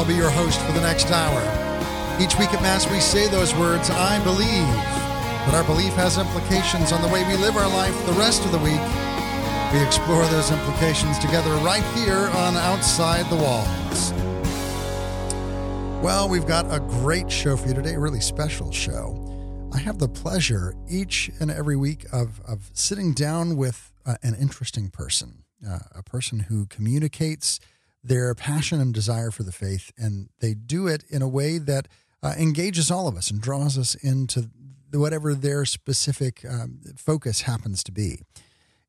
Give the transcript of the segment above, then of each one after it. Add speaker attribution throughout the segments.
Speaker 1: I'll be your host for the next hour. Each week at Mass, we say those words, I believe. But our belief has implications on the way we live our life the rest of the week. We explore those implications together right here on Outside the Walls. Well, we've got a great show for you today, a really special show. I have the pleasure each and every week of, of sitting down with uh, an interesting person, uh, a person who communicates their passion and desire for the faith, and they do it in a way that uh, engages all of us and draws us into whatever their specific um, focus happens to be.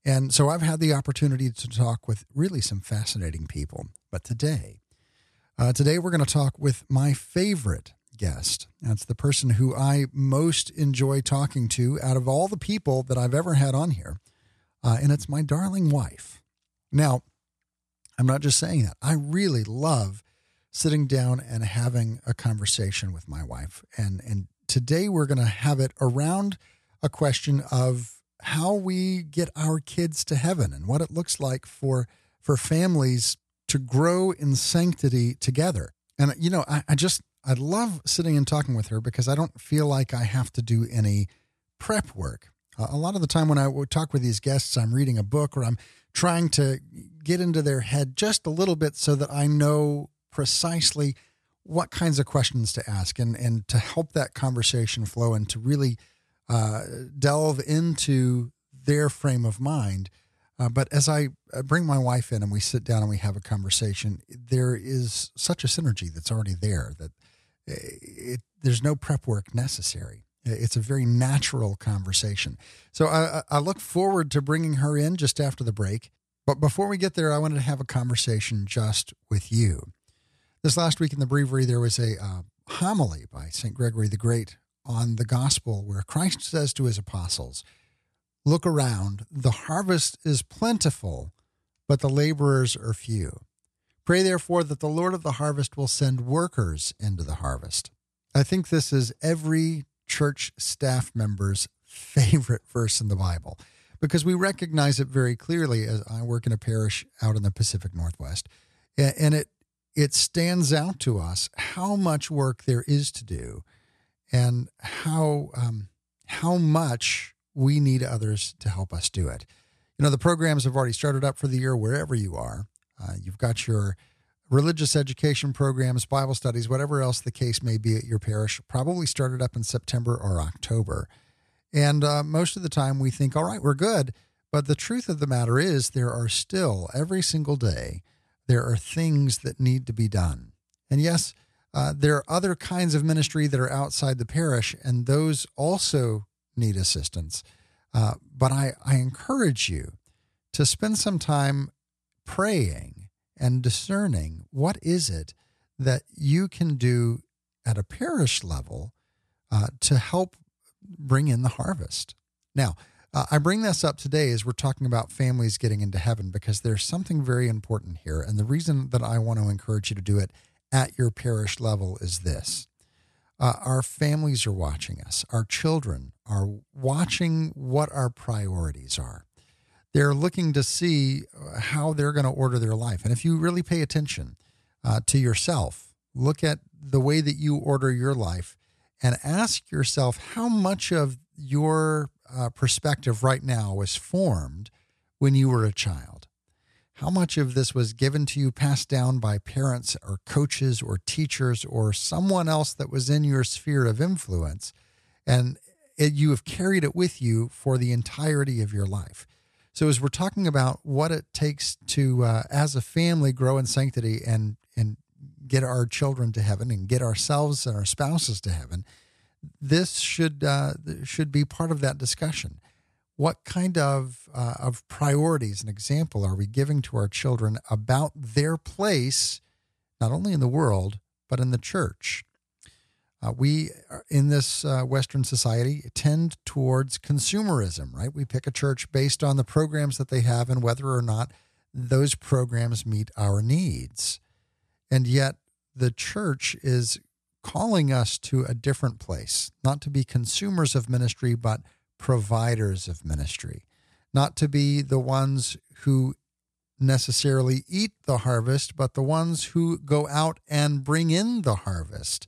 Speaker 1: And so I've had the opportunity to talk with really some fascinating people. But today, uh, today we're going to talk with my favorite guest. That's the person who I most enjoy talking to out of all the people that I've ever had on here. Uh, and it's my darling wife. Now, I'm not just saying that. I really love sitting down and having a conversation with my wife. And and today we're going to have it around a question of how we get our kids to heaven and what it looks like for for families to grow in sanctity together. And you know, I, I just I love sitting and talking with her because I don't feel like I have to do any prep work. Uh, a lot of the time when I talk with these guests, I'm reading a book or I'm trying to get into their head just a little bit so that I know precisely what kinds of questions to ask and, and to help that conversation flow and to really uh, delve into their frame of mind. Uh, but as I bring my wife in and we sit down and we have a conversation, there is such a synergy that's already there that uh, it, there's no prep work necessary. It's a very natural conversation. So I, I look forward to bringing her in just after the break. But before we get there, I wanted to have a conversation just with you. This last week in the breviary, there was a uh, homily by St. Gregory the Great on the gospel where Christ says to his apostles, Look around, the harvest is plentiful, but the laborers are few. Pray therefore that the Lord of the harvest will send workers into the harvest. I think this is every church staff member's favorite verse in the Bible because we recognize it very clearly as I work in a parish out in the Pacific Northwest. And it it stands out to us how much work there is to do and how um, how much we need others to help us do it. You know, the programs have already started up for the year wherever you are. Uh, you've got your religious education programs, Bible studies, whatever else the case may be at your parish, probably started up in September or October. And uh, most of the time we think, all right, we're good. But the truth of the matter is, there are still, every single day, there are things that need to be done. And yes, uh, there are other kinds of ministry that are outside the parish, and those also need assistance. Uh, but I, I encourage you to spend some time praying and discerning what is it that you can do at a parish level uh, to help bring in the harvest. Now, uh, I bring this up today as we're talking about families getting into heaven because there's something very important here. And the reason that I want to encourage you to do it at your parish level is this uh, our families are watching us, our children are watching what our priorities are. They're looking to see uh, how they're going to order their life. And if you really pay attention uh, to yourself, look at the way that you order your life and ask yourself how much of your uh, perspective right now was formed when you were a child? How much of this was given to you, passed down by parents or coaches or teachers or someone else that was in your sphere of influence? And it, you have carried it with you for the entirety of your life. So, as we're talking about what it takes to, uh, as a family, grow in sanctity and and get our children to heaven and get ourselves and our spouses to heaven, this should uh, should be part of that discussion. What kind of uh, of priorities and example are we giving to our children about their place, not only in the world but in the church? Uh, we uh, in this uh, Western society tend towards consumerism, right? We pick a church based on the programs that they have and whether or not those programs meet our needs. And yet, the church is calling us to a different place, not to be consumers of ministry, but providers of ministry, not to be the ones who necessarily eat the harvest, but the ones who go out and bring in the harvest.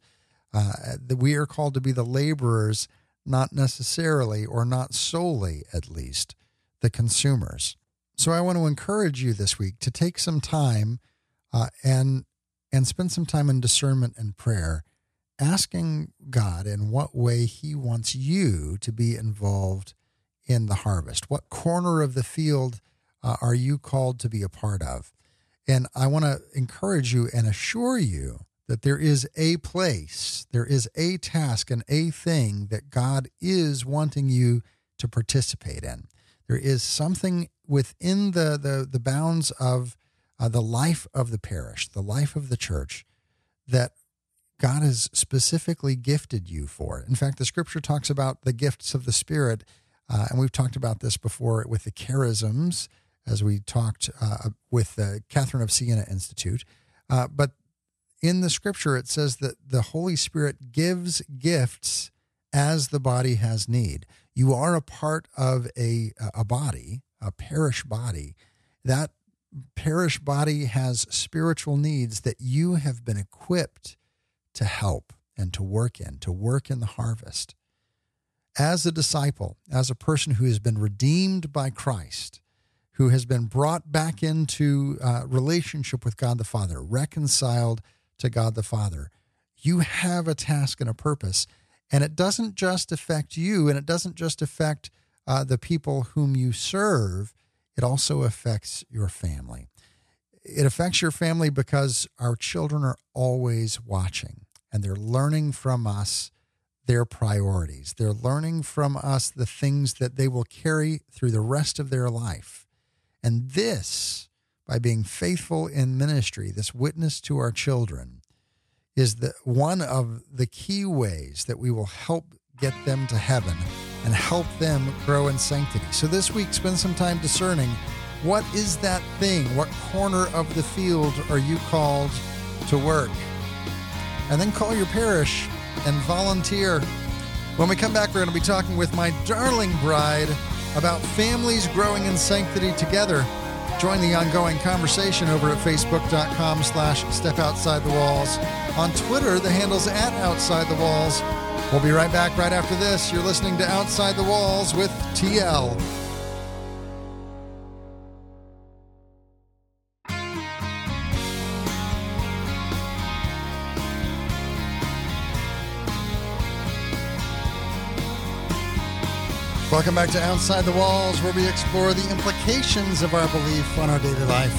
Speaker 1: Uh, we are called to be the laborers, not necessarily, or not solely at least, the consumers. So I want to encourage you this week to take some time uh, and and spend some time in discernment and prayer, asking God in what way He wants you to be involved in the harvest. What corner of the field uh, are you called to be a part of? And I want to encourage you and assure you that there is a place, there is a task, and a thing that God is wanting you to participate in. There is something within the the, the bounds of uh, the life of the parish, the life of the church, that God has specifically gifted you for. In fact, the scripture talks about the gifts of the Spirit, uh, and we've talked about this before with the charisms, as we talked uh, with the Catherine of Siena Institute. Uh, but in the scripture, it says that the Holy Spirit gives gifts as the body has need. You are a part of a, a body, a parish body. That parish body has spiritual needs that you have been equipped to help and to work in, to work in the harvest. As a disciple, as a person who has been redeemed by Christ, who has been brought back into uh, relationship with God the Father, reconciled to God the Father, you have a task and a purpose. And it doesn't just affect you, and it doesn't just affect uh, the people whom you serve, it also affects your family. It affects your family because our children are always watching and they're learning from us their priorities. They're learning from us the things that they will carry through the rest of their life. And this, by being faithful in ministry, this witness to our children, is the one of the key ways that we will help get them to heaven and help them grow in sanctity. So this week, spend some time discerning what is that thing? What corner of the field are you called to work? And then call your parish and volunteer. When we come back, we're going to be talking with my darling bride about families growing in sanctity together. Join the ongoing conversation over at facebook.com slash step outside the walls. On Twitter, the handle's at outside the walls. We'll be right back right after this. You're listening to Outside the Walls with TL. Welcome back to Outside the Walls, where we explore the implications of our belief on our daily life.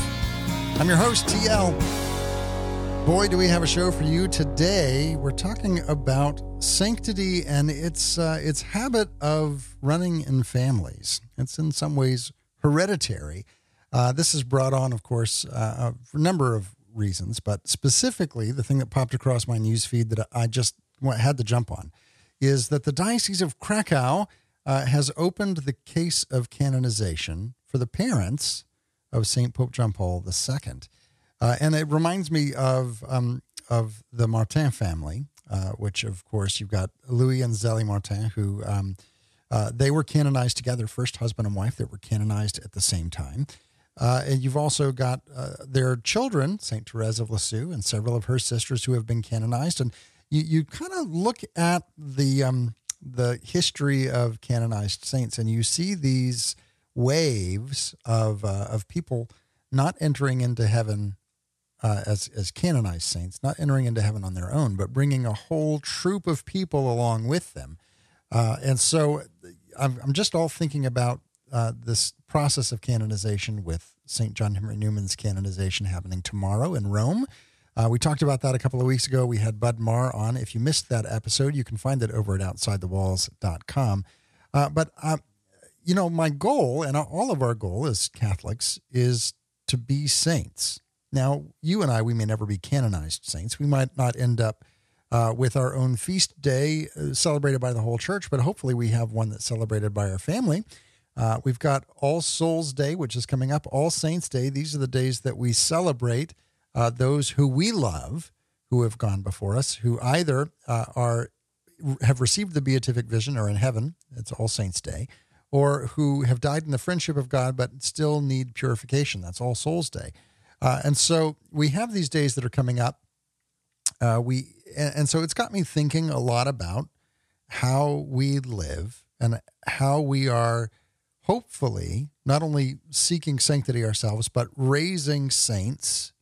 Speaker 1: I'm your host, TL. Boy, do we have a show for you today. We're talking about sanctity and its uh, its habit of running in families. It's in some ways hereditary. Uh, this is brought on, of course, uh, for a number of reasons, but specifically, the thing that popped across my news feed that I just had to jump on is that the Diocese of Krakow uh, has opened the case of canonization for the parents of St. Pope John Paul II. Uh, and it reminds me of, um, of the Martin family, uh, which, of course, you've got Louis and Zélie Martin, who um, uh, they were canonized together, first husband and wife that were canonized at the same time. Uh, and you've also got uh, their children, St. Therese of Lisieux, and several of her sisters who have been canonized. And you, you kind of look at the um, the history of canonized saints, and you see these waves of uh, of people not entering into heaven uh, as as canonized saints, not entering into heaven on their own, but bringing a whole troop of people along with them. Uh, and so, I'm, I'm just all thinking about uh, this process of canonization with Saint John Henry Newman's canonization happening tomorrow in Rome. Uh, we talked about that a couple of weeks ago. We had Bud Marr on. If you missed that episode, you can find it over at OutsideTheWalls.com. Uh, but, uh, you know, my goal and all of our goal as Catholics is to be saints. Now, you and I, we may never be canonized saints. We might not end up uh, with our own feast day uh, celebrated by the whole church, but hopefully we have one that's celebrated by our family. Uh, we've got All Souls Day, which is coming up, All Saints Day. These are the days that we celebrate uh, those who we love who have gone before us, who either uh, are have received the beatific vision or in heaven, it's All Saints Day, or who have died in the friendship of God but still need purification. That's All Souls Day. Uh, and so we have these days that are coming up. Uh, we and, and so it's got me thinking a lot about how we live and how we are hopefully not only seeking sanctity ourselves, but raising saints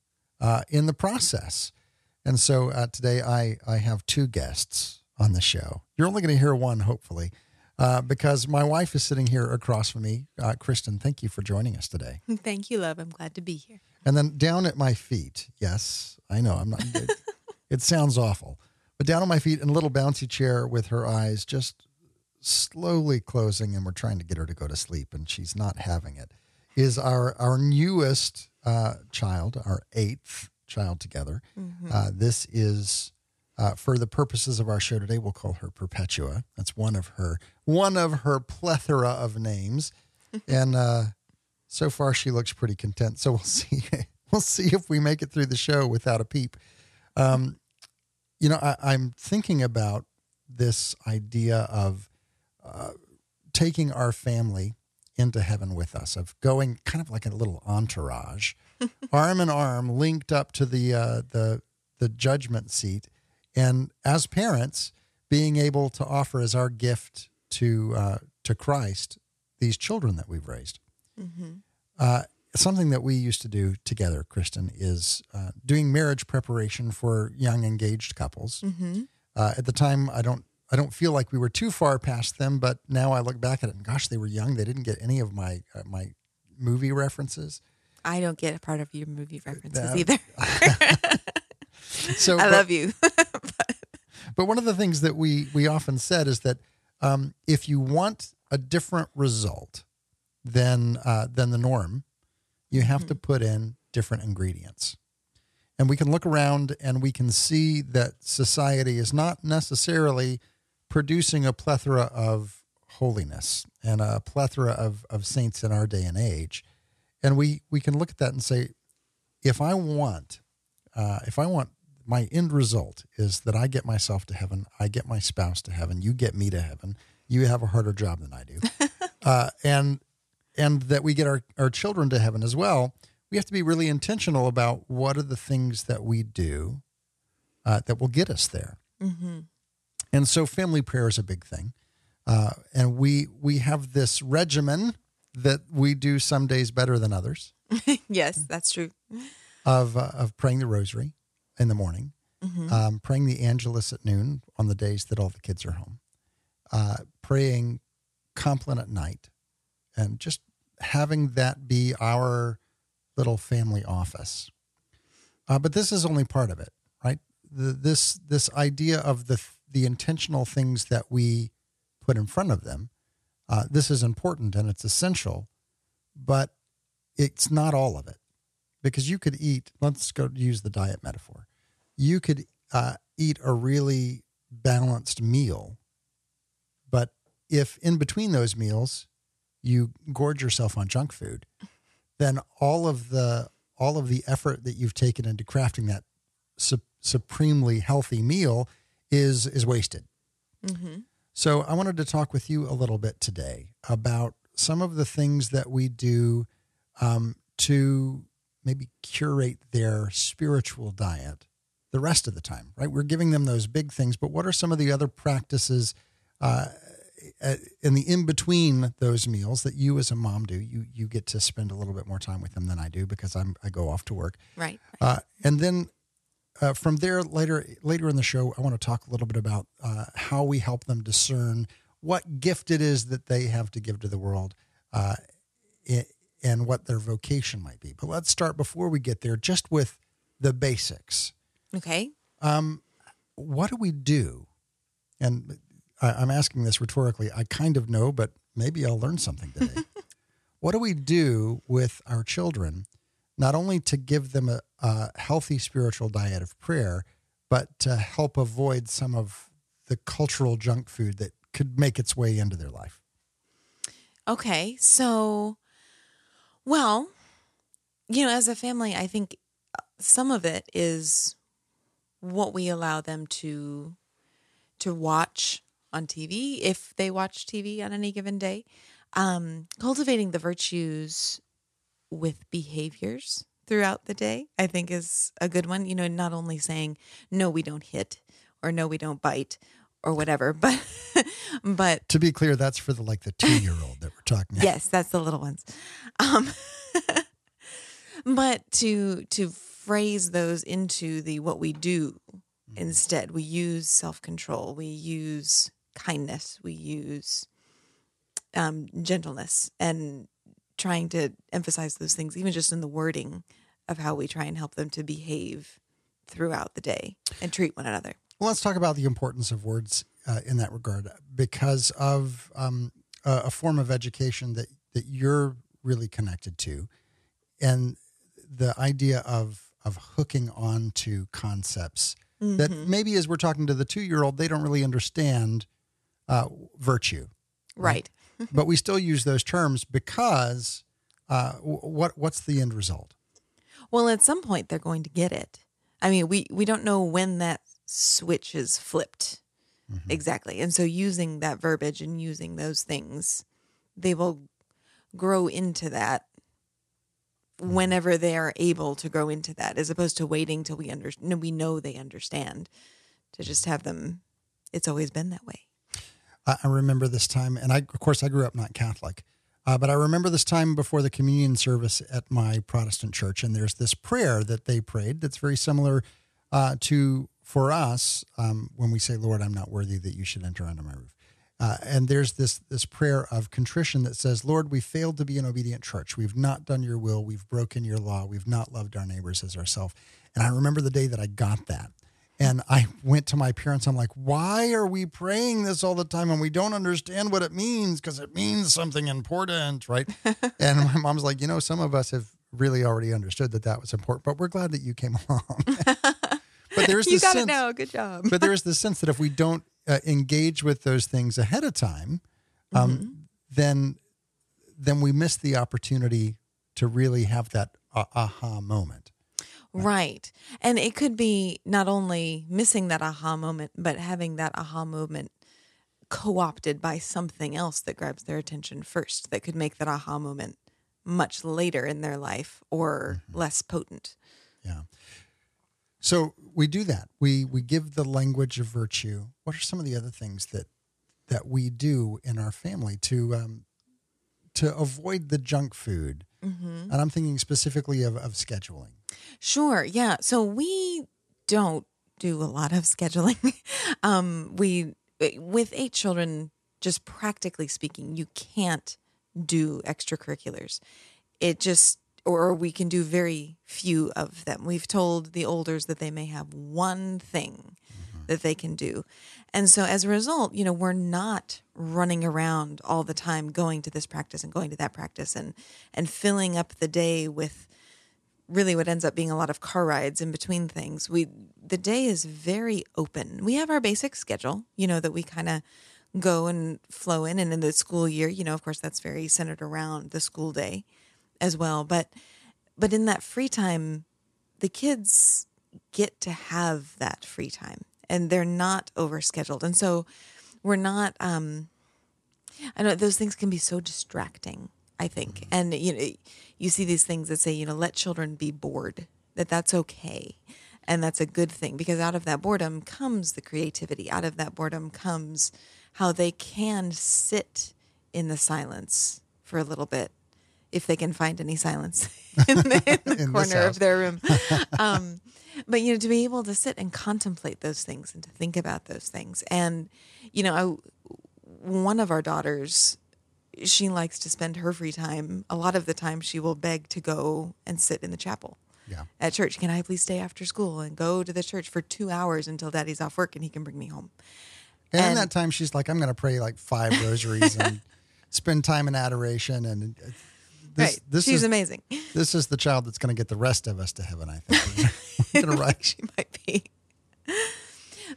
Speaker 1: uh, in the process. And so uh, today I, I have two guests on the show. You're only going to hear one, hopefully, uh, because my wife is sitting here across from me. Uh, Kristin, thank you for joining us today.
Speaker 2: Thank you, love. I'm glad to be here.
Speaker 1: And then down at my feet, yes, I know I'm not. It, it sounds awful, but down on my feet in a little bouncy chair with her eyes just slowly closing, and we're trying to get her to go to sleep, and she's not having it. Is our our newest uh, child, our eighth child together. Mm-hmm. Uh, this is uh, for the purposes of our show today. We'll call her Perpetua. That's one of her one of her plethora of names, and uh, so far she looks pretty content. So we'll see. we'll see if we make it through the show without a peep. Um, you know, I, I'm thinking about this idea of uh, taking our family into heaven with us, of going kind of like a little entourage, arm in arm, linked up to the uh, the the judgment seat, and as parents, being able to offer as our gift to uh, to Christ these children that we've raised. Mm-hmm. Uh, something that we used to do together, Kristin, is uh, doing marriage preparation for young engaged couples. Mm-hmm. Uh, at the time, I don't I don't feel like we were too far past them, but now I look back at it and gosh, they were young. They didn't get any of my uh, my movie references.
Speaker 2: I don't get a part of your movie references either. so I
Speaker 1: but,
Speaker 2: love you.
Speaker 1: but. but one of the things that we we often said is that um, if you want a different result than uh, than the norm, you have mm-hmm. to put in different ingredients. And we can look around and we can see that society is not necessarily producing a plethora of holiness and a plethora of, of saints in our day and age. And we, we can look at that and say, if I want, uh, if I want my end result is that I get myself to heaven, I get my spouse to heaven, you get me to heaven, you have a harder job than I do, uh, and and that we get our, our children to heaven as well. We have to be really intentional about what are the things that we do uh, that will get us there. Mm-hmm. And so family prayer is a big thing. Uh, and we we have this regimen that we do some days better than others.
Speaker 2: yes, that's true.
Speaker 1: Of uh, of praying the rosary in the morning, mm-hmm. um, praying the Angelus at noon on the days that all the kids are home, uh, praying Compline at night, and just having that be our little family office. Uh, but this is only part of it, right? The, this this idea of the the intentional things that we put in front of them. Uh, this is important and it's essential, but it's not all of it because you could eat. Let's go use the diet metaphor. You could uh, eat a really balanced meal, but if in between those meals you gorge yourself on junk food, then all of the all of the effort that you've taken into crafting that su- supremely healthy meal is is wasted. Mm-hmm. So I wanted to talk with you a little bit today about some of the things that we do um, to maybe curate their spiritual diet the rest of the time. Right, we're giving them those big things, but what are some of the other practices? Uh, in the in between those meals that you as a mom do, you you get to spend a little bit more time with them than I do because I'm I go off to work.
Speaker 2: Right.
Speaker 1: right. Uh, and then uh, from there, later later in the show, I want to talk a little bit about uh, how we help them discern what gift it is that they have to give to the world, uh, it, and what their vocation might be. But let's start before we get there, just with the basics.
Speaker 2: Okay.
Speaker 1: Um, what do we do? And I, I'm asking this rhetorically. I kind of know, but maybe I'll learn something today. what do we do with our children? Not only to give them a, a healthy spiritual diet of prayer, but to help avoid some of the cultural junk food that could make its way into their life.
Speaker 2: Okay. So, well, you know, as a family, I think some of it is what we allow them to to watch on TV if they watch TV on any given day. um, cultivating the virtues with behaviors throughout the day, I think is a good one. You know, not only saying, no, we don't hit or no, we don't bite or whatever, but, but
Speaker 1: To be clear, that's for the like the two year old that we're talking about.
Speaker 2: yes, that's the little ones. Um, but to, to phrase those into the, what we do instead, we use self control, we use kindness, we use um, gentleness and trying to emphasize those things, even just in the wording of how we try and help them to behave throughout the day and treat one another.
Speaker 1: Well, let's talk about the importance of words uh, in that regard because of um, a, a form of education that, that you're really connected to. And the idea of, of hooking on to concepts that maybe as we're talking to the two year old, they don't really understand uh, virtue.
Speaker 2: Right.
Speaker 1: but we still use those terms because uh, what what's the end result?
Speaker 2: Well, at some point they're going to get it. I mean, we we don't know when that switch is flipped exactly, and so using that verbiage and using those things, they will grow into that whenever they are able to grow into that, as opposed to waiting till we under we know they understand. To just have them, it's always been that way.
Speaker 1: I, remember this time, and I of course I grew up not Catholic, uh, but I remember this time before the communion service at my Protestant church, and there's this prayer that they prayed that's very similar uh, to for us um, when we say, "Lord, I'm not worthy that you should enter under my roof." Uh, and there's this this prayer of contrition that says, "Lord, we failed to be an obedient church. We've not done your will. We've broken your law. We've not loved our neighbors as ourselves." And I remember the day that I got that. And I went to my parents. I'm like, why are we praying this all the time and we don't understand what it means? Because it means something important, right? and my mom's like, you know, some of us have really already understood that that was important, but we're glad that you came along. but there's
Speaker 2: you got
Speaker 1: sense,
Speaker 2: it now. Good job.
Speaker 1: but there is this sense that if we don't uh, engage with those things ahead of time, um,
Speaker 2: Mm-hmm.
Speaker 1: then then we miss the opportunity to really have that uh, aha moment.
Speaker 2: Right. And it could be not only missing that aha moment, but having that aha moment co opted by something else that grabs their attention first that could make that aha moment much later in their life or less potent.
Speaker 1: Yeah. So we do that. We we give the language of virtue. What are some of the other things that that we do in our family to um, to avoid the junk food? Mm-hmm. And I'm thinking specifically of, of scheduling.
Speaker 2: Sure. Yeah. So we don't do a lot of scheduling. um, we, eh, with eight children, just practically speaking, you can't do extracurriculars. It just, or we can do very few of them. We've told the olders that they may have one thing mm-hmm. That they can do. And so as a result, you know, we're not running around all the time going to this practice and going to that practice and and filling up the day with really what ends up being a lot of car rides in between things. We the day is very open. We have our basic schedule, you know, that we kind of go and flow in and in the school year, you know, of course that's very centered around the school day as well, but but in that free time the kids get to have that free time and they're not overscheduled. And so we're not um I know those things can be so distracting, I think. And you know you see these things that say, you know, let children be bored, that that's okay. And that's a good thing because out of that boredom comes the creativity. Out of that boredom comes how they can sit in the silence for a little bit if they can find any silence in the, in the
Speaker 1: In
Speaker 2: corner of their room. um, but you know, to be able to sit and contemplate those things and to think about those things, and you know, I, one of our daughters, she likes to spend her free time. A lot of the time, she will beg to go and sit in the chapel
Speaker 1: Yeah.
Speaker 2: at church. Can I please stay after school and go to the church for two hours until Daddy's off work and he can bring me home?
Speaker 1: And, in
Speaker 2: And-
Speaker 1: that time, she's like, I'm going to pray like five rosaries and spend time in adoration. And uh, this,
Speaker 2: right,
Speaker 1: this
Speaker 2: she's
Speaker 1: is
Speaker 2: amazing.
Speaker 1: this is the child that's going to get the rest of us to heaven. I think. We're gonna write-
Speaker 2: she might be.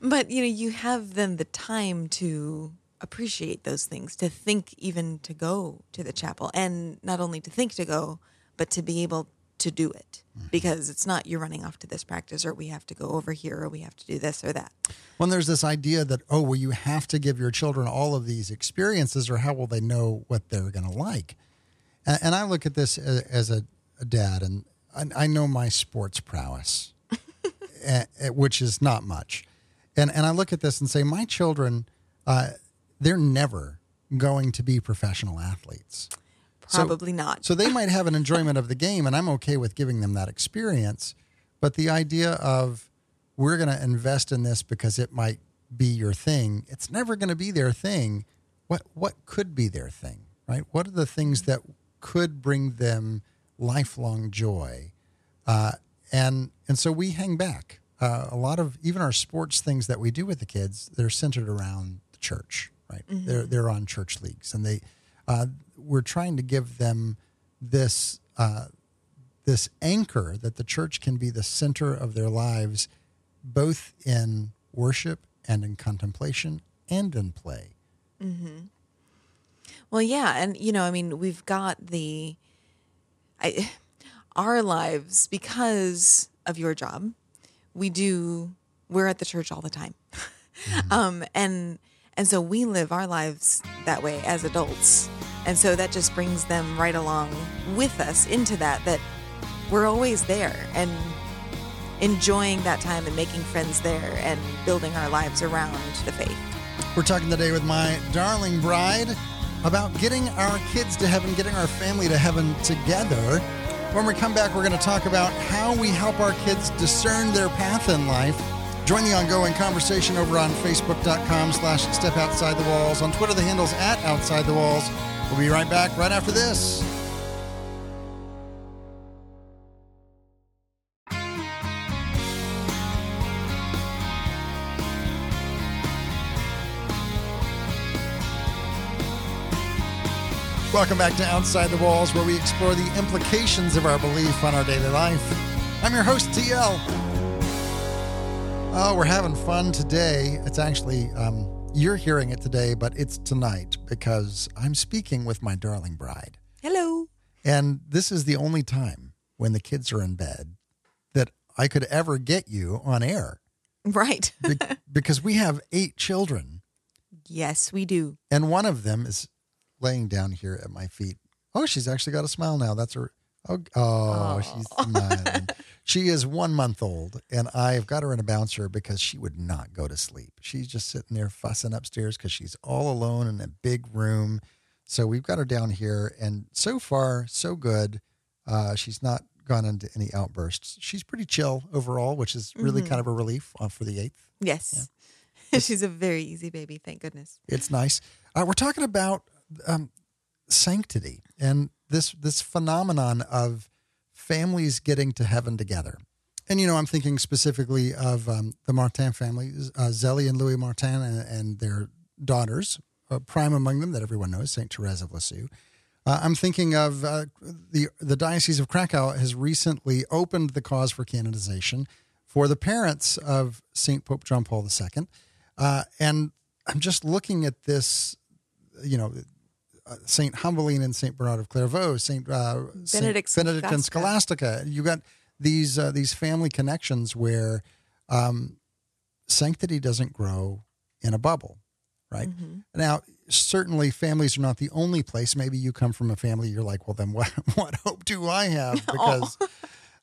Speaker 2: But you know, you have then the time to appreciate those things, to think even to go to the chapel, and not only to think to go, but to be able to do it mm-hmm. because it's not you're running off to this practice or we have to go over here or we have to do this or that.
Speaker 1: When there's this idea that, oh, well, you have to give your children all of these experiences, or how will they know what they're going to like? And, and, I look at this as, as a, a, dad, and I, I, know my sports prowess, eh, eh, which is not much. And, and I look at this and say, my children, uh, they're never going to be professional athletes.
Speaker 2: Probably
Speaker 1: so,
Speaker 2: not.
Speaker 1: so they might have an enjoyment of the game, and I'm okay with giving them that experience. But the idea of we're going to invest in this because it might be your thing, it's never going to be their thing. What what could be their thing, right? What are the things mm-hmm. that could bring them lifelong joy? Uh, and and so we hang back. Uh, a lot of even our sports things that we do with the kids, they're centered around the church, right? Mm-hmm. They're they're on church leagues, and they uh, we're trying to give them this uh, this anchor that the church can be the center of their lives, both in worship and in contemplation and in play.
Speaker 2: Mm-hmm. Well, yeah, and you know, I mean, we've got the, I, our lives because of your job. We do. We're at the church all the time, mm-hmm. um, and and so we live our lives that way as adults. And so that just brings them right along with us into that, that we're always there and enjoying that time and making friends there and building our lives around the faith.
Speaker 1: We're talking today with my darling bride about getting our kids to heaven, getting our family to heaven together. When we come back, we're going to talk about how we help our kids discern their path in life Join the ongoing conversation over on Facebook.com slash Step Outside the Walls. On Twitter, the handle's at Outside the Walls. We'll be right back right after this. Welcome back to Outside the Walls, where we explore the implications of our belief on our daily life. I'm your host, TL. Oh, we're having fun today. It's actually, um, you're hearing it today, but it's tonight because I'm speaking with my darling bride.
Speaker 2: Hello.
Speaker 1: And this is the only time when the kids are in bed that I could ever get you on air.
Speaker 2: Right.
Speaker 1: Be- because we have eight children.
Speaker 2: Yes, we do.
Speaker 1: And one of them is laying down here at my feet. Oh, she's actually got a smile now. That's her. Oh, oh, oh. she's smiling. She is one month old, and I've got her in a bouncer because she would not go to sleep. She's just sitting there fussing upstairs because she's all alone in a big room. So we've got her down here, and so far, so good. Uh, she's not gone into any outbursts. She's pretty chill overall, which is really mm-hmm. kind of a relief uh, for the eighth.
Speaker 2: Yes. Yeah. she's a very easy baby, thank goodness.
Speaker 1: It's nice. Uh, we're talking about um, sanctity and this this phenomenon of families getting to heaven together. And, you know, I'm thinking specifically of um, the Martin family, uh, Zélie and Louis Martin and, and their daughters, uh, prime among them that everyone knows, St. Therese of Lisieux. Uh, I'm thinking of uh, the, the Diocese of Krakow has recently opened the cause for canonization for the parents of St. Pope John Paul II. Uh, and I'm just looking at this, you know, Saint Humbeline and Saint Bernard of Clairvaux, Saint uh,
Speaker 2: Benedict,
Speaker 1: Saint Benedict and Scholastica. You got these uh, these family connections where um, sanctity doesn't grow in a bubble, right? Mm-hmm. Now, certainly, families are not the only place. Maybe you come from a family. You're like, well, then what what hope do I have? Because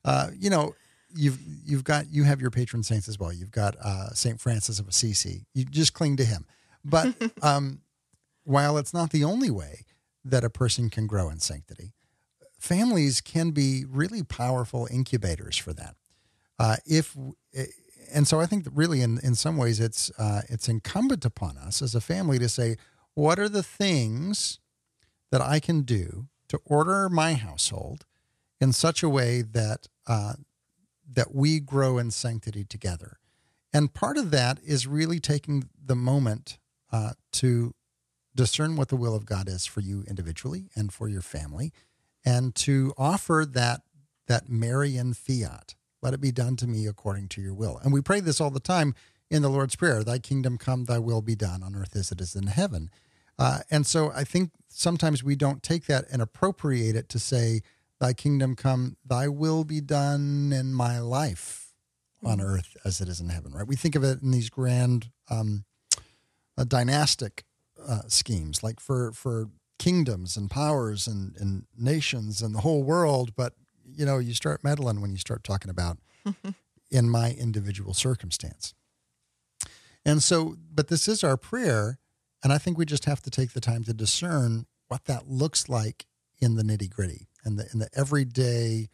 Speaker 1: uh, you know you've you've got you have your patron saints as well. You've got uh, Saint Francis of Assisi. You just cling to him. But um, while it's not the only way that a person can grow in sanctity, families can be really powerful incubators for that. Uh, if and so I think that really in, in some ways it's uh, it's incumbent upon us as a family to say what are the things that I can do to order my household in such a way that uh, that we grow in sanctity together. And part of that is really taking the moment uh, to discern what the will of God is for you individually and for your family, and to offer that that Marian fiat. Let it be done to me according to your will. And we pray this all the time in the Lord's Prayer Thy kingdom come, thy will be done on earth as it is in heaven. Uh, and so I think sometimes we don't take that and appropriate it to say, Thy kingdom come, thy will be done in my life on earth as it is in heaven, right? We think of it in these grand um, uh, dynastic uh, schemes, like for, for kingdoms and powers and, and nations and the whole world. But, you know, you start meddling when you start talking about in my individual circumstance. And so, but this is our prayer. And I think we just have to take the time to discern what that looks like in the nitty gritty and the, in the everyday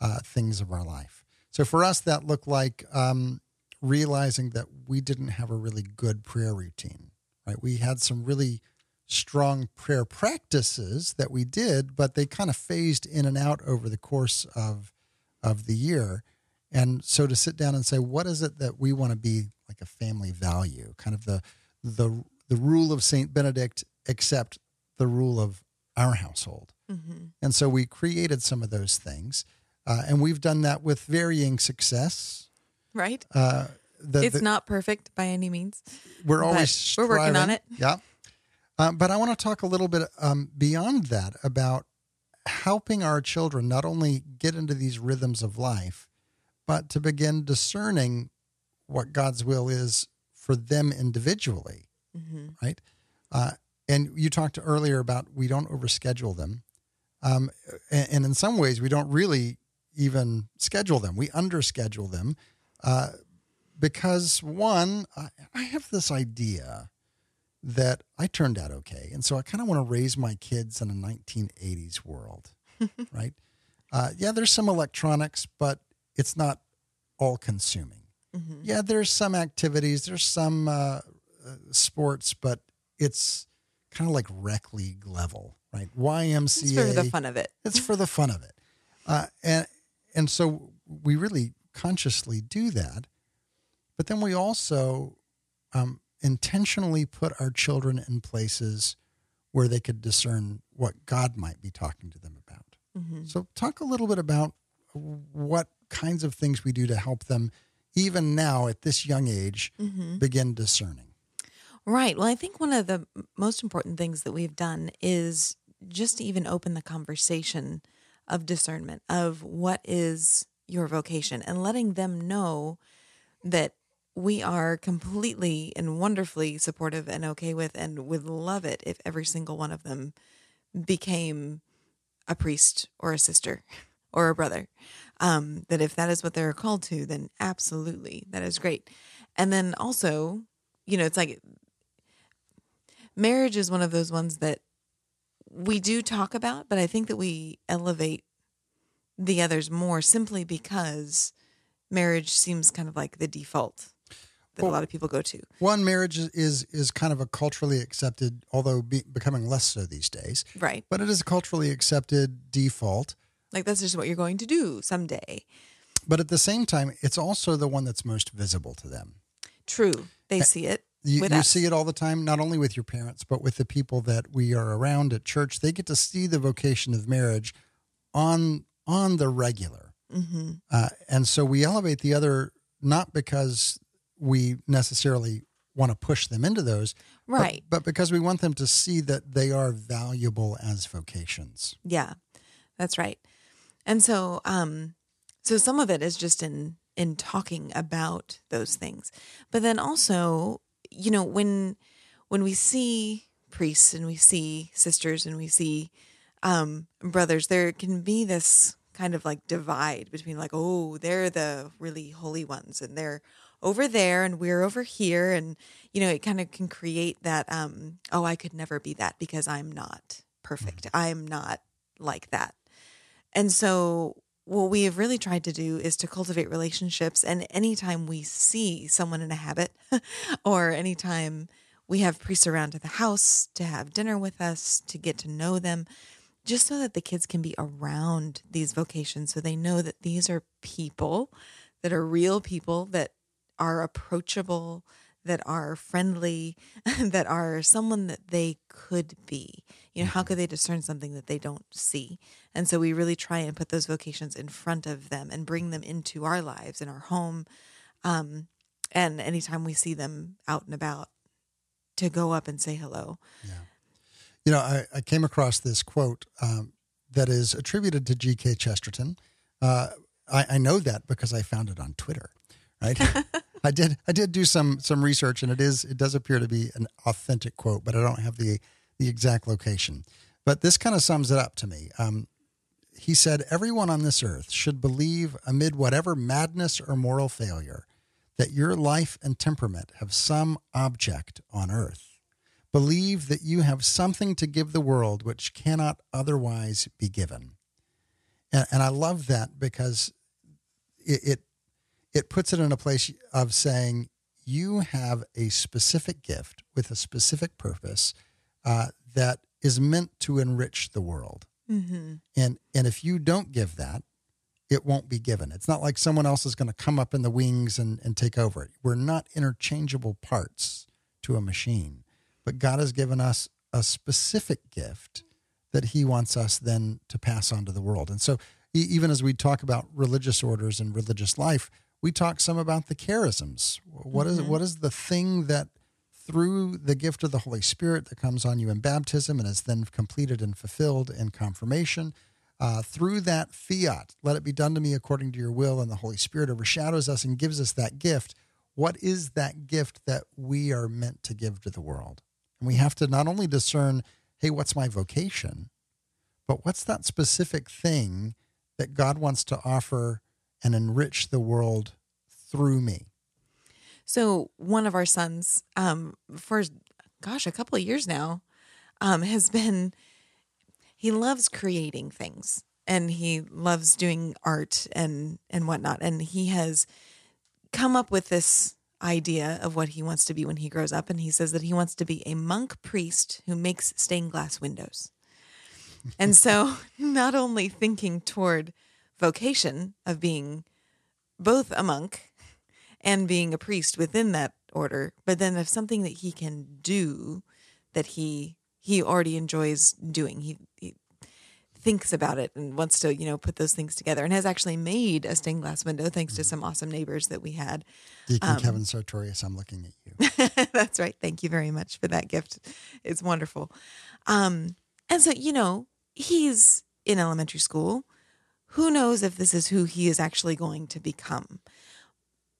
Speaker 1: uh, things of our life. So for us, that looked like um, realizing that we didn't have a really good prayer routine, right? We had some really strong prayer practices that we did, but they kind of phased in and out over the course of of the year. And so to sit down and say, what is it that we want to be like a family value, kind of the the the rule of Saint Benedict, except the rule of our household. Mm-hmm. And so we created some of those things, uh, and we've done that with varying success.
Speaker 2: Right.
Speaker 1: Uh,
Speaker 2: the, it's the, not perfect by any means.
Speaker 1: We're always
Speaker 2: we're working on it.
Speaker 1: Yeah. Um, but I want to talk a little bit um, beyond that about helping our children not only get into these rhythms of life, but to begin discerning what God's will is for them individually, mm-hmm. right? Uh, and you talked earlier about we don't overschedule them, um, and, and, in some ways we don't really even schedule them. We underschedule them uh, because one, I, I have this idea that I turned out okay. And so I kind of want to raise my kids in a 1980s world, right? Uh, yeah, there's some electronics, but it's not all consuming. Mm-hmm. Yeah, there's some activities, there's some uh, uh, sports, but it's kind of like rec league level, right? YMCA.
Speaker 2: It's for the fun of it.
Speaker 1: It's for the fun of it. Uh, and, and so we really consciously do that. But then we also um, intentionally put our children in places where they could discern what God might be talking to them about. Mm-hmm. So, talk a little bit about what kinds of things we do to help them, even now at this young age, mm-hmm. begin discerning.
Speaker 2: Right. Well, I think one of the most important things that we've done is just to even open the conversation of discernment of what is your vocation and letting them know that we are completely and wonderfully supportive and okay with and would love it if every single one of them became a priest or a sister or a brother. Um, that if that is what they're called to, then absolutely, that is great. And then also, you know, it's like marriage is one of those ones that we do talk about, but I think that we elevate the others more simply because marriage seems kind of like the default that well, a lot of people go to.
Speaker 1: One marriage is is kind of a culturally accepted, although be, becoming less so these days.
Speaker 2: Right.
Speaker 1: But it is a culturally accepted default.
Speaker 2: Like that's just what you're going to do someday.
Speaker 1: But at the same time, it's also the one that's most visible to them.
Speaker 2: True. They see it.
Speaker 1: You, you see it all the time, not only with your parents, but with the people that we are around at church. They get to see the vocation of marriage on on the regular, mm-hmm. uh, and so we elevate the other not because we necessarily want to push them into those.
Speaker 2: Right.
Speaker 1: But, but, because we want them to see that they are valuable as vocations.
Speaker 2: Yeah, that's right. And so, um, so some of it is just in in talking about those things, but then also, you know, when when we see priests and we see sisters and we see um, brothers, there can be this kind of like divide between like, oh, they're the really holy ones and they're over there and we're over here. And you know it kind of can create that um oh i could never be that because i'm not perfect. Mm-hmm. i'm not like that. And so what we have really tried to do is to cultivate relationships. And anytime we see someone in a habit or anytime we have priests around to the house to have dinner with us to get to know them just so that the kids can be around these vocations so they know that these are people that are real people that are approachable, that are friendly, that are someone that they could be. You know, how mm-hmm. could they discern something that they don't see? And so we really try and put those vocations in front of them and bring them into our lives, in our home. Um, and anytime we see them out and about, to go up and say hello.
Speaker 1: Yeah. You know, I, I came across this quote um, that is attributed to G.K. Chesterton. Uh, I, I know that because I found it on Twitter. Right, I did. I did do some some research, and it is it does appear to be an authentic quote, but I don't have the the exact location. But this kind of sums it up to me. Um, he said, Everyone on this earth should believe, amid whatever madness or moral failure, that your life and temperament have some object on earth. Believe that you have something to give the world which cannot otherwise be given. And, and I love that because it, it it puts it in a place of saying you have a specific gift with a specific purpose uh, that is meant to enrich the world.
Speaker 2: Mm-hmm.
Speaker 1: And and if you don't give that, it won't be given. It's not like someone else is going to come up in the wings and, and take over it. We're not interchangeable parts to a machine. But God has given us a specific gift that He wants us then to pass on to the world. And so, even as we talk about religious orders and religious life, we talk some about the charisms. What is
Speaker 2: Mhm.
Speaker 1: what is the thing that through the gift of the Holy Spirit that comes on you in baptism and is then completed and fulfilled in confirmation. Uh, through that fiat, let it be done to me according to your will, and the Holy Spirit overshadows us and gives us that gift. What is that gift that we are meant to give to the world? And we have to not only discern, hey, what's my vocation, but what's that specific thing that God wants to offer and enrich the world through me?
Speaker 2: So one of our sons, um, for gosh, a couple of years now, um, has been he loves creating things and he loves doing art and and whatnot. And he has come up with this idea of what he wants to be when he grows up. And he says that he wants to be a monk priest who makes stained glass windows. and so not only thinking toward vocation of being both a monk and being a priest within that order, but then of something that he can do that he he already enjoys doing. He, he thinks about it and wants to, you know, put those things together and has actually made a stained glass window thanks to some awesome neighbors that we had.
Speaker 1: Deacon
Speaker 2: Um,
Speaker 1: Kevin Sartorius, I'm looking at you.
Speaker 2: That's right. Thank you very much for that gift. It's wonderful. Um, and so, you know, he's in elementary school. Who knows if this is who he is actually going to become?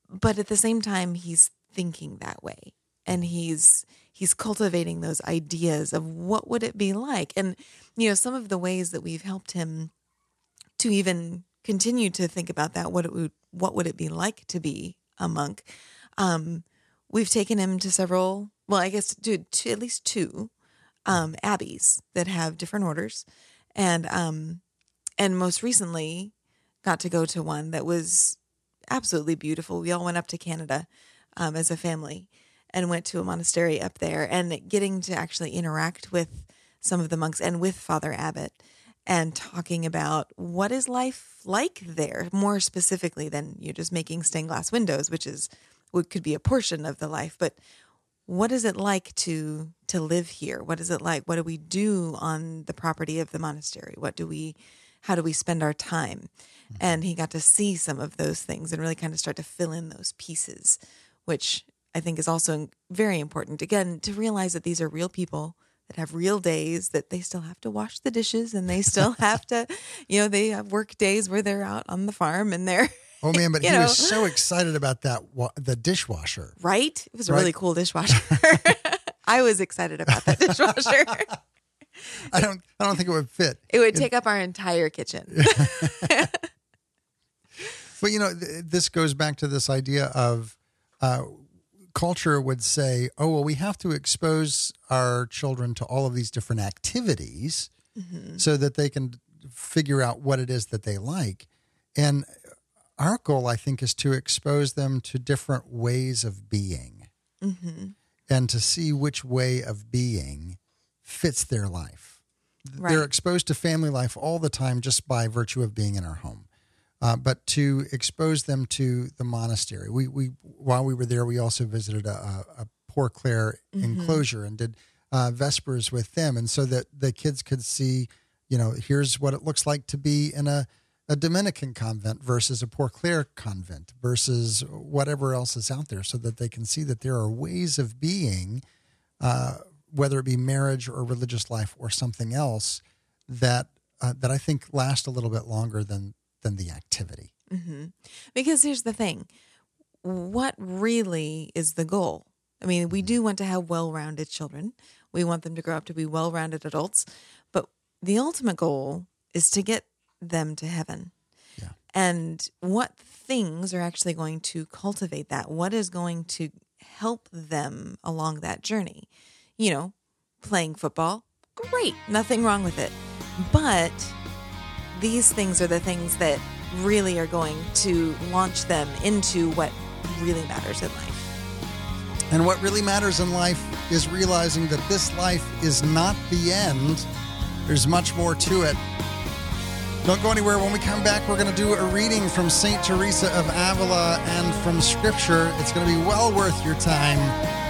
Speaker 2: But at the same time, he's thinking that way. And he's he's cultivating those ideas of what would it be like? And you know some of the ways that we've helped him to even continue to think about that what it would what would it be like to be a monk? Um we've taken him to several well i guess to, to at least two um abbeys that have different orders. And um and most recently got to go to one that was absolutely beautiful. We all went up to canada um, as a family and went to a monastery up there and getting to actually interact with some of the monks and with father abbot and talking about what is life like there more specifically than you're just making stained glass windows which is what could be a portion of the life. But what is it like to to live here? What is it like? What do we do on the property of the monastery? What do we how do we spend our time mm-hmm. and he got to see some of those things and really kind of start to fill in those pieces which i think is also very important again to realize that these are real people that have real days that they still have to wash the dishes and they still have to you know they have work days where they're out on the farm and they're
Speaker 1: Oh man, but he
Speaker 2: know.
Speaker 1: was so excited about that wa- the dishwasher.
Speaker 2: right it was a
Speaker 1: Right.
Speaker 2: really cool dishwasher i was excited about that dishwasher
Speaker 1: I don't I don't think it would fit.
Speaker 2: it would take up our entire kitchen
Speaker 1: But you know, th- this goes back to this idea of uh, culture would say, "Oh, well, we have to expose our children to all of these different activities so that they can figure out what it is that they like." And our goal, I think, is to expose them to different ways of being
Speaker 2: hmm
Speaker 1: and to see which way of being fits their life. They're exposed to family life all the time just by virtue of being in our home. Uh, but to expose them to the monastery, we, we while we were there, we also visited a, a, Poor Clare enclosure and did uh, vespers with them, and so that the kids could see, you know, here's what it looks like to be in a a Dominican convent versus a Poor Clare convent versus whatever else is out there, so that they can see that there are ways of being, uh, whether it be marriage or religious life or something else, that uh, that I think last a little bit longer than than the activity.
Speaker 2: hmm Because here's the thing what really is the goal? I mean, we do want to have well rounded children, we want them to grow up to be well rounded adults, but the ultimate goal is to get them to heaven.
Speaker 1: Yeah.
Speaker 2: And what things are actually going to cultivate that? What is going to help them along that journey? You know, playing football, great, nothing wrong with it. But these things are the things that really are going to launch them into what really matters in life.
Speaker 1: And what really matters in life is realizing that this life is not the end. There's much more to it. Don't go anywhere. When we come back, we're going to do a reading from St. Teresa of Avila and from Scripture. It's going to be well worth your time.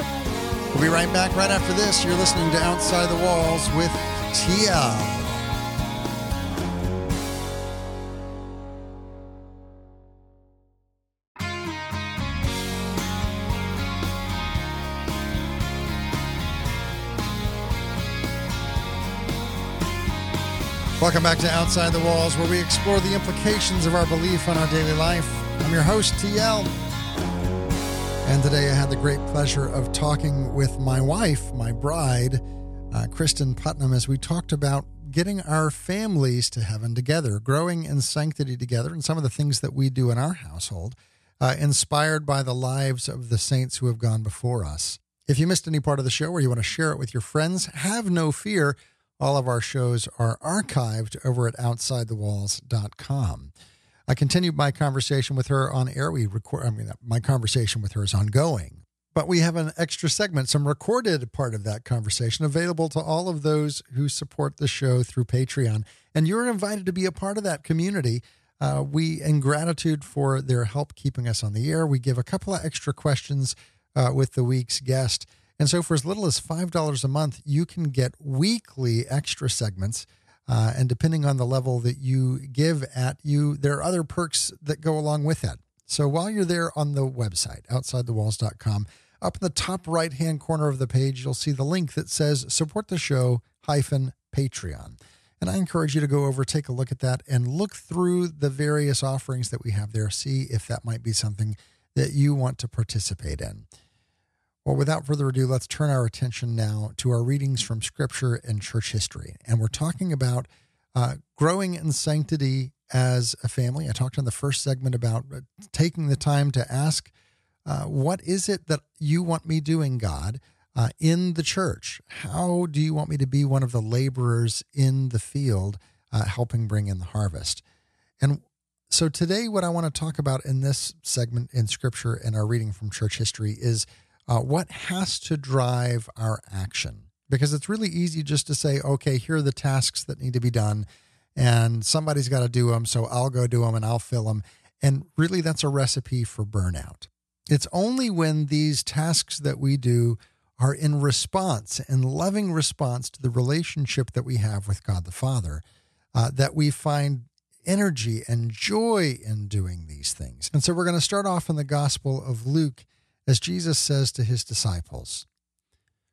Speaker 1: We'll be right back right after this. You're listening to Outside the Walls with TL. Welcome back to Outside the Walls, where we explore the implications of our belief on our daily life. I'm your host, TL. And today I had the great pleasure of talking with my wife, my bride, uh, Kristin Putnam, as we talked about getting our families to heaven together, growing in sanctity together, and some of the things that we do in our household, uh, inspired by the lives of the saints who have gone before us. If you missed any part of the show or you want to share it with your friends, have no fear. All of our shows are archived over at OutsideTheWalls.com. I continued my conversation with her on air. We record. I mean, my conversation with her is ongoing, but we have an extra segment, some recorded part of that conversation, available to all of those who support the show through Patreon. And you're invited to be a part of that community. Uh, we, in gratitude for their help keeping us on the air, we give a couple of extra questions uh, with the week's guest. And so, for as little as $5 a month, you can get weekly extra segments. Uh, and depending on the level that you give at you, there are other perks that go along with that. So while you're there on the website, outsidethewalls.com, up in the top right hand corner of the page, you'll see the link that says support the show hyphen Patreon. And I encourage you to go over, take a look at that, and look through the various offerings that we have there. See if that might be something that you want to participate in. Well, without further ado, let's turn our attention now to our readings from Scripture and church history. And we're talking about uh, growing in sanctity as a family. I talked in the first segment about uh, taking the time to ask, uh, What is it that you want me doing, God, uh, in the church? How do you want me to be one of the laborers in the field, uh, helping bring in the harvest? And so today, what I want to talk about in this segment in Scripture and our reading from church history is uh, what has to drive our action? Because it's really easy just to say, okay, here are the tasks that need to be done, and somebody's got to do them, so I'll go do them and I'll fill them. And really, that's a recipe for burnout. It's only when these tasks that we do are in response, in loving response to the relationship that we have with God the Father, uh, that we find energy and joy in doing these things. And so we're going to start off in the Gospel of Luke as Jesus says to his disciples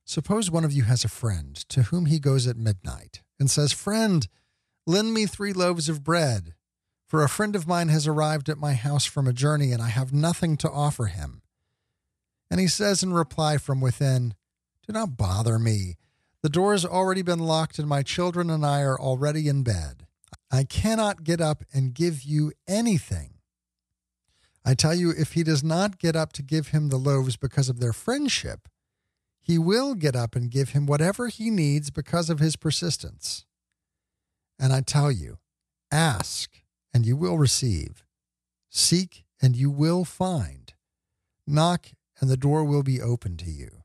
Speaker 1: Suppose one of you has a friend to whom he goes at midnight and says, Friend, lend me three loaves of bread, for a friend of mine has arrived at my house from a journey and I have nothing to offer him. And he says in reply from within, Do not bother me. The door has already been locked and my children and I are already in bed. I cannot get up and give you anything. I tell you, if he does not get up to give him the loaves because of their friendship, he will get up and give him whatever he needs because of his persistence. And I tell you, ask and you will receive, seek and you will find, knock and the door will be open to you.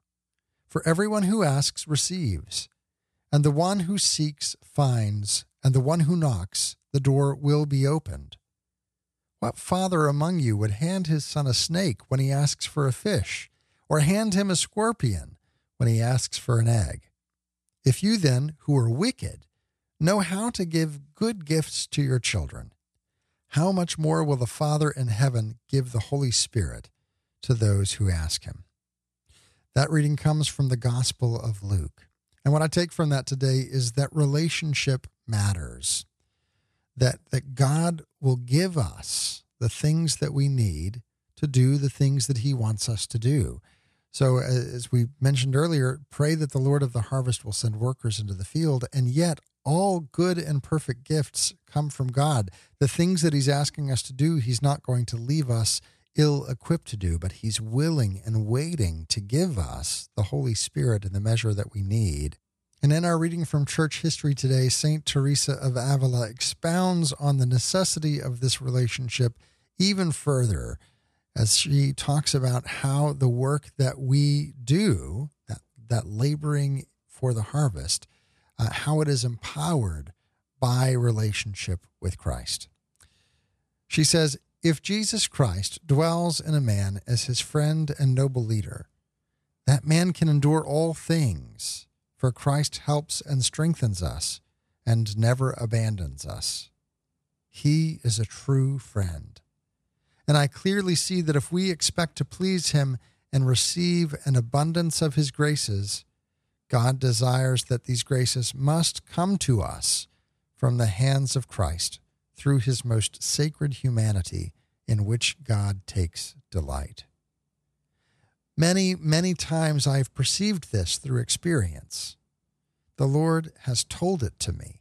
Speaker 1: For everyone who asks receives, and the one who seeks finds, and the one who knocks, the door will be opened. What father among you would hand his son a snake when he asks for a fish, or hand him a scorpion when he asks for an egg? If you then, who are wicked, know how to give good gifts to your children, how much more will the Father in heaven give the Holy Spirit to those who ask him? That reading comes from the Gospel of Luke. And what I take from that today is that relationship matters. That, that God will give us the things that we need to do the things that He wants us to do. So, as we mentioned earlier, pray that the Lord of the harvest will send workers into the field, and yet all good and perfect gifts come from God. The things that He's asking us to do, He's not going to leave us ill equipped to do, but He's willing and waiting to give us the Holy Spirit in the measure that we need. And in our reading from church history today, St. Teresa of Avila expounds on the necessity of this relationship even further as she talks about how the work that we do, that, that laboring for the harvest, uh, how it is empowered by relationship with Christ. She says, If Jesus Christ dwells in a man as his friend and noble leader, that man can endure all things, for Christ helps and strengthens us and never abandons us. He is a true friend. And I clearly see that if we expect to please Him and receive an abundance of His graces, God desires that these graces must come to us from the hands of Christ through His most sacred humanity in which God takes delight. Many, many times I've perceived this through experience. The Lord has told it to me.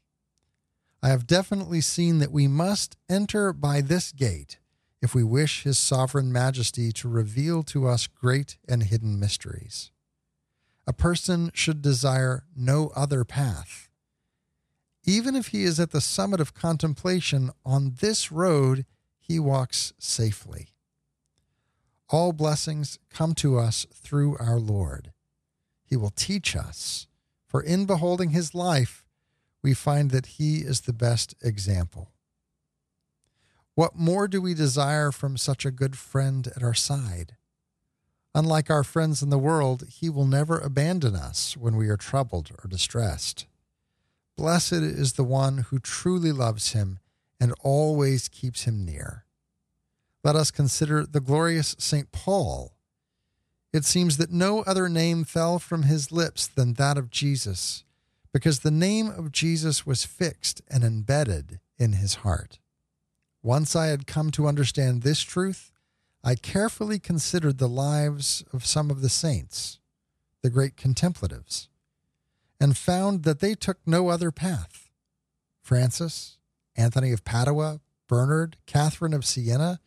Speaker 1: I have definitely seen that we must enter by this gate if we wish His sovereign majesty to reveal to us great and hidden mysteries. A person should desire no other path. Even if he is at the summit of contemplation, on this road he walks safely. All blessings come to us through our Lord. He will teach us, for in beholding his life, we find that he is the best example. What more do we desire from such a good friend at our side? Unlike our friends in the world, he will never abandon us when we are troubled or distressed. Blessed is the one who truly loves him and always keeps him near. Let us consider the glorious St. Paul. It seems that no other name fell from his lips than that of Jesus, because the name of Jesus was fixed and embedded in his heart. Once I had come to understand this truth, I carefully considered the lives of some of the saints, the great contemplatives, and found that they took no other path. Francis, Anthony of Padua, Bernard, Catherine of Siena.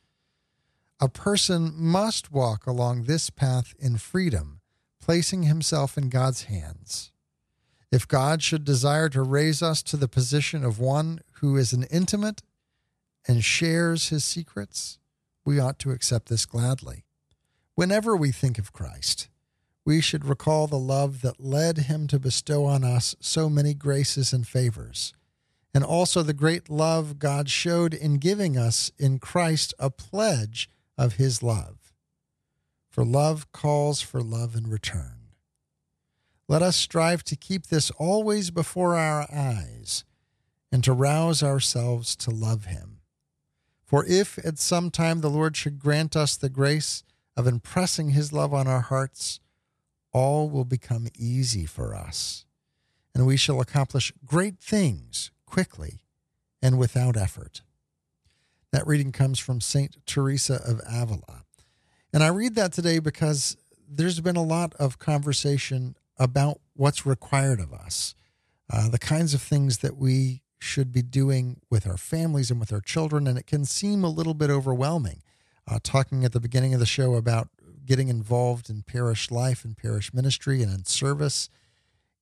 Speaker 1: A person must walk along this path in freedom, placing himself in God's hands. If God should desire to raise us to the position of one who is an intimate and shares his secrets, we ought to accept this gladly. Whenever we think of Christ, we should recall the love that led him to bestow on us so many graces and favors, and also the great love God showed in giving us in Christ a pledge of his love. For love calls for love in return. Let us strive to keep this always before our eyes and to rouse ourselves to love him for if at some time the Lord should grant us the grace of impressing his love on our hearts, all will become easy for us, and we shall accomplish great things quickly and without effort. That reading comes from St. Teresa of Avila. And I read that today because there's been a lot of conversation about what's required of us, uh, the kinds of things that we should be doing with our families and with our children. And it can seem a little bit overwhelming. Uh, talking at the beginning of the show about getting involved in parish life and parish ministry and in service.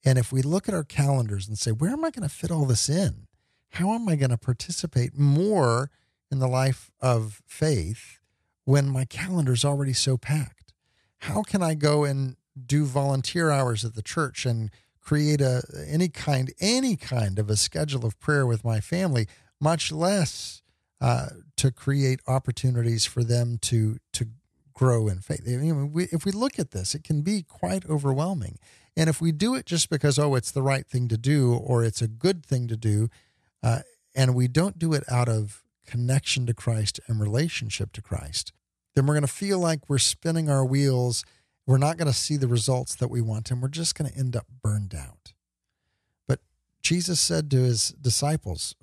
Speaker 1: And if we look at our calendars and say, where am I going to fit all this in? How am I going to participate more in the life of faith when my calendar is already so packed? How can I go and do volunteer hours at the church and create a any kind any kind of a schedule of prayer with my family, much less uh, to create opportunities for them to to grow in faith. I mean, we, if we look at this, it can be quite overwhelming. And if we do it just because oh, it's the right thing to do or it's a good thing to do, uh, and we don't do it out of connection to Christ and relationship to Christ, then we're going to feel like we're spinning our wheels we're not going to see the results that we want, and we're just going to end up burned out. But Jesus said to his disciples,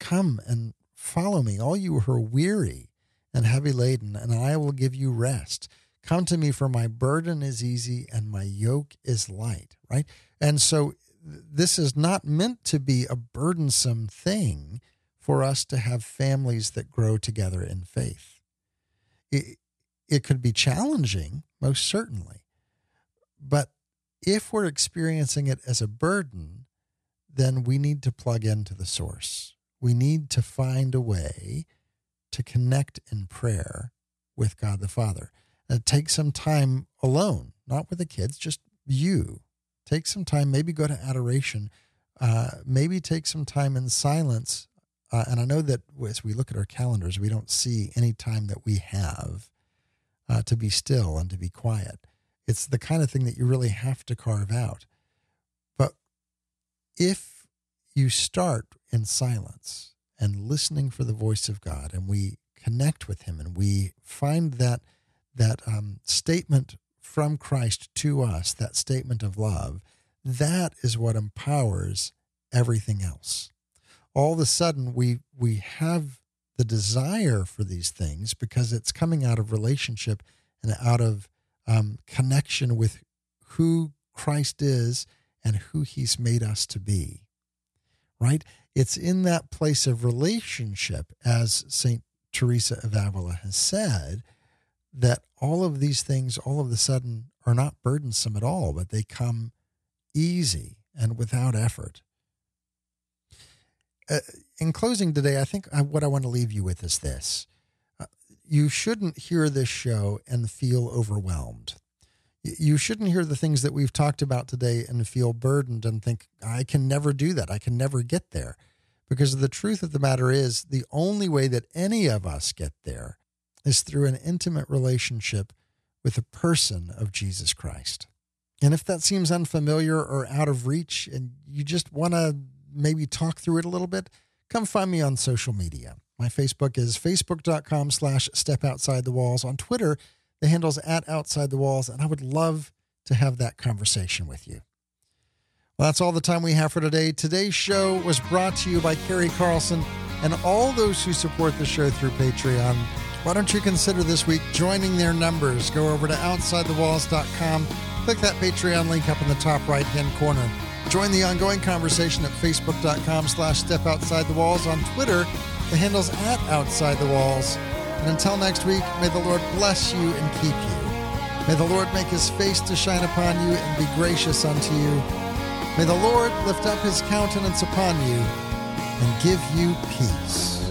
Speaker 1: Come and follow me, all you who are weary and heavy laden, and I will give you rest. Come to me, for my burden is easy and my yoke is light, right? And so this is not meant to be a burdensome thing for us to have families that grow together in faith. It, it could be challenging, most certainly. But if we're experiencing it as a burden, then we need to plug into the source. We need to find a way to connect in prayer with God the Father. And take some time alone, not with the kids, just you. Take some time, maybe go to adoration, uh, maybe take some time in silence. Uh, and I know that as we look at our calendars, we don't see any time that we have uh, to be still and to be quiet. It's the kind of thing that you really have to carve out. But if you start in silence and listening for the voice of God, and we connect with Him, and we find that that um, statement from Christ to us, that statement of love, that is what empowers everything else. All of a sudden, we we have the desire for these things because it's coming out of relationship and out of um, connection with who Christ is and who He's made us to be. Right? It's in that place of relationship, as St. Teresa of Avila has said, that all of these things all of a sudden are not burdensome at all, but they come easy and without effort. Uh, in closing today, I think I, what I want to leave you with is this. Uh, you shouldn't hear this show and feel overwhelmed. You shouldn't hear the things that we've talked about today and feel burdened and think, I can never do that. I can never get there. Because the truth of the matter is, the only way that any of us get there is through an intimate relationship with the person of Jesus Christ. And if that seems unfamiliar or out of reach and you just want to maybe talk through it a little bit, come find me on social media. My Facebook is facebook.com slash step outside the walls. On Twitter, the handle's at outside the walls, and I would love to have that conversation with you. Well, that's all the time we have for today. Today's show was brought to you by Carrie Carlson and all those who support the show through Patreon. Why don't you consider this week joining their numbers? Go over to OutsideTheWalls.com, click that Patreon link up in the top right hand corner. Join the ongoing conversation at facebook.com slash step outside the walls. On Twitter, the handle's at outside the walls. And until next week, may the Lord bless you and keep you. May the Lord make his face to shine upon you and be gracious unto you. May the Lord lift up his countenance upon you and give you peace.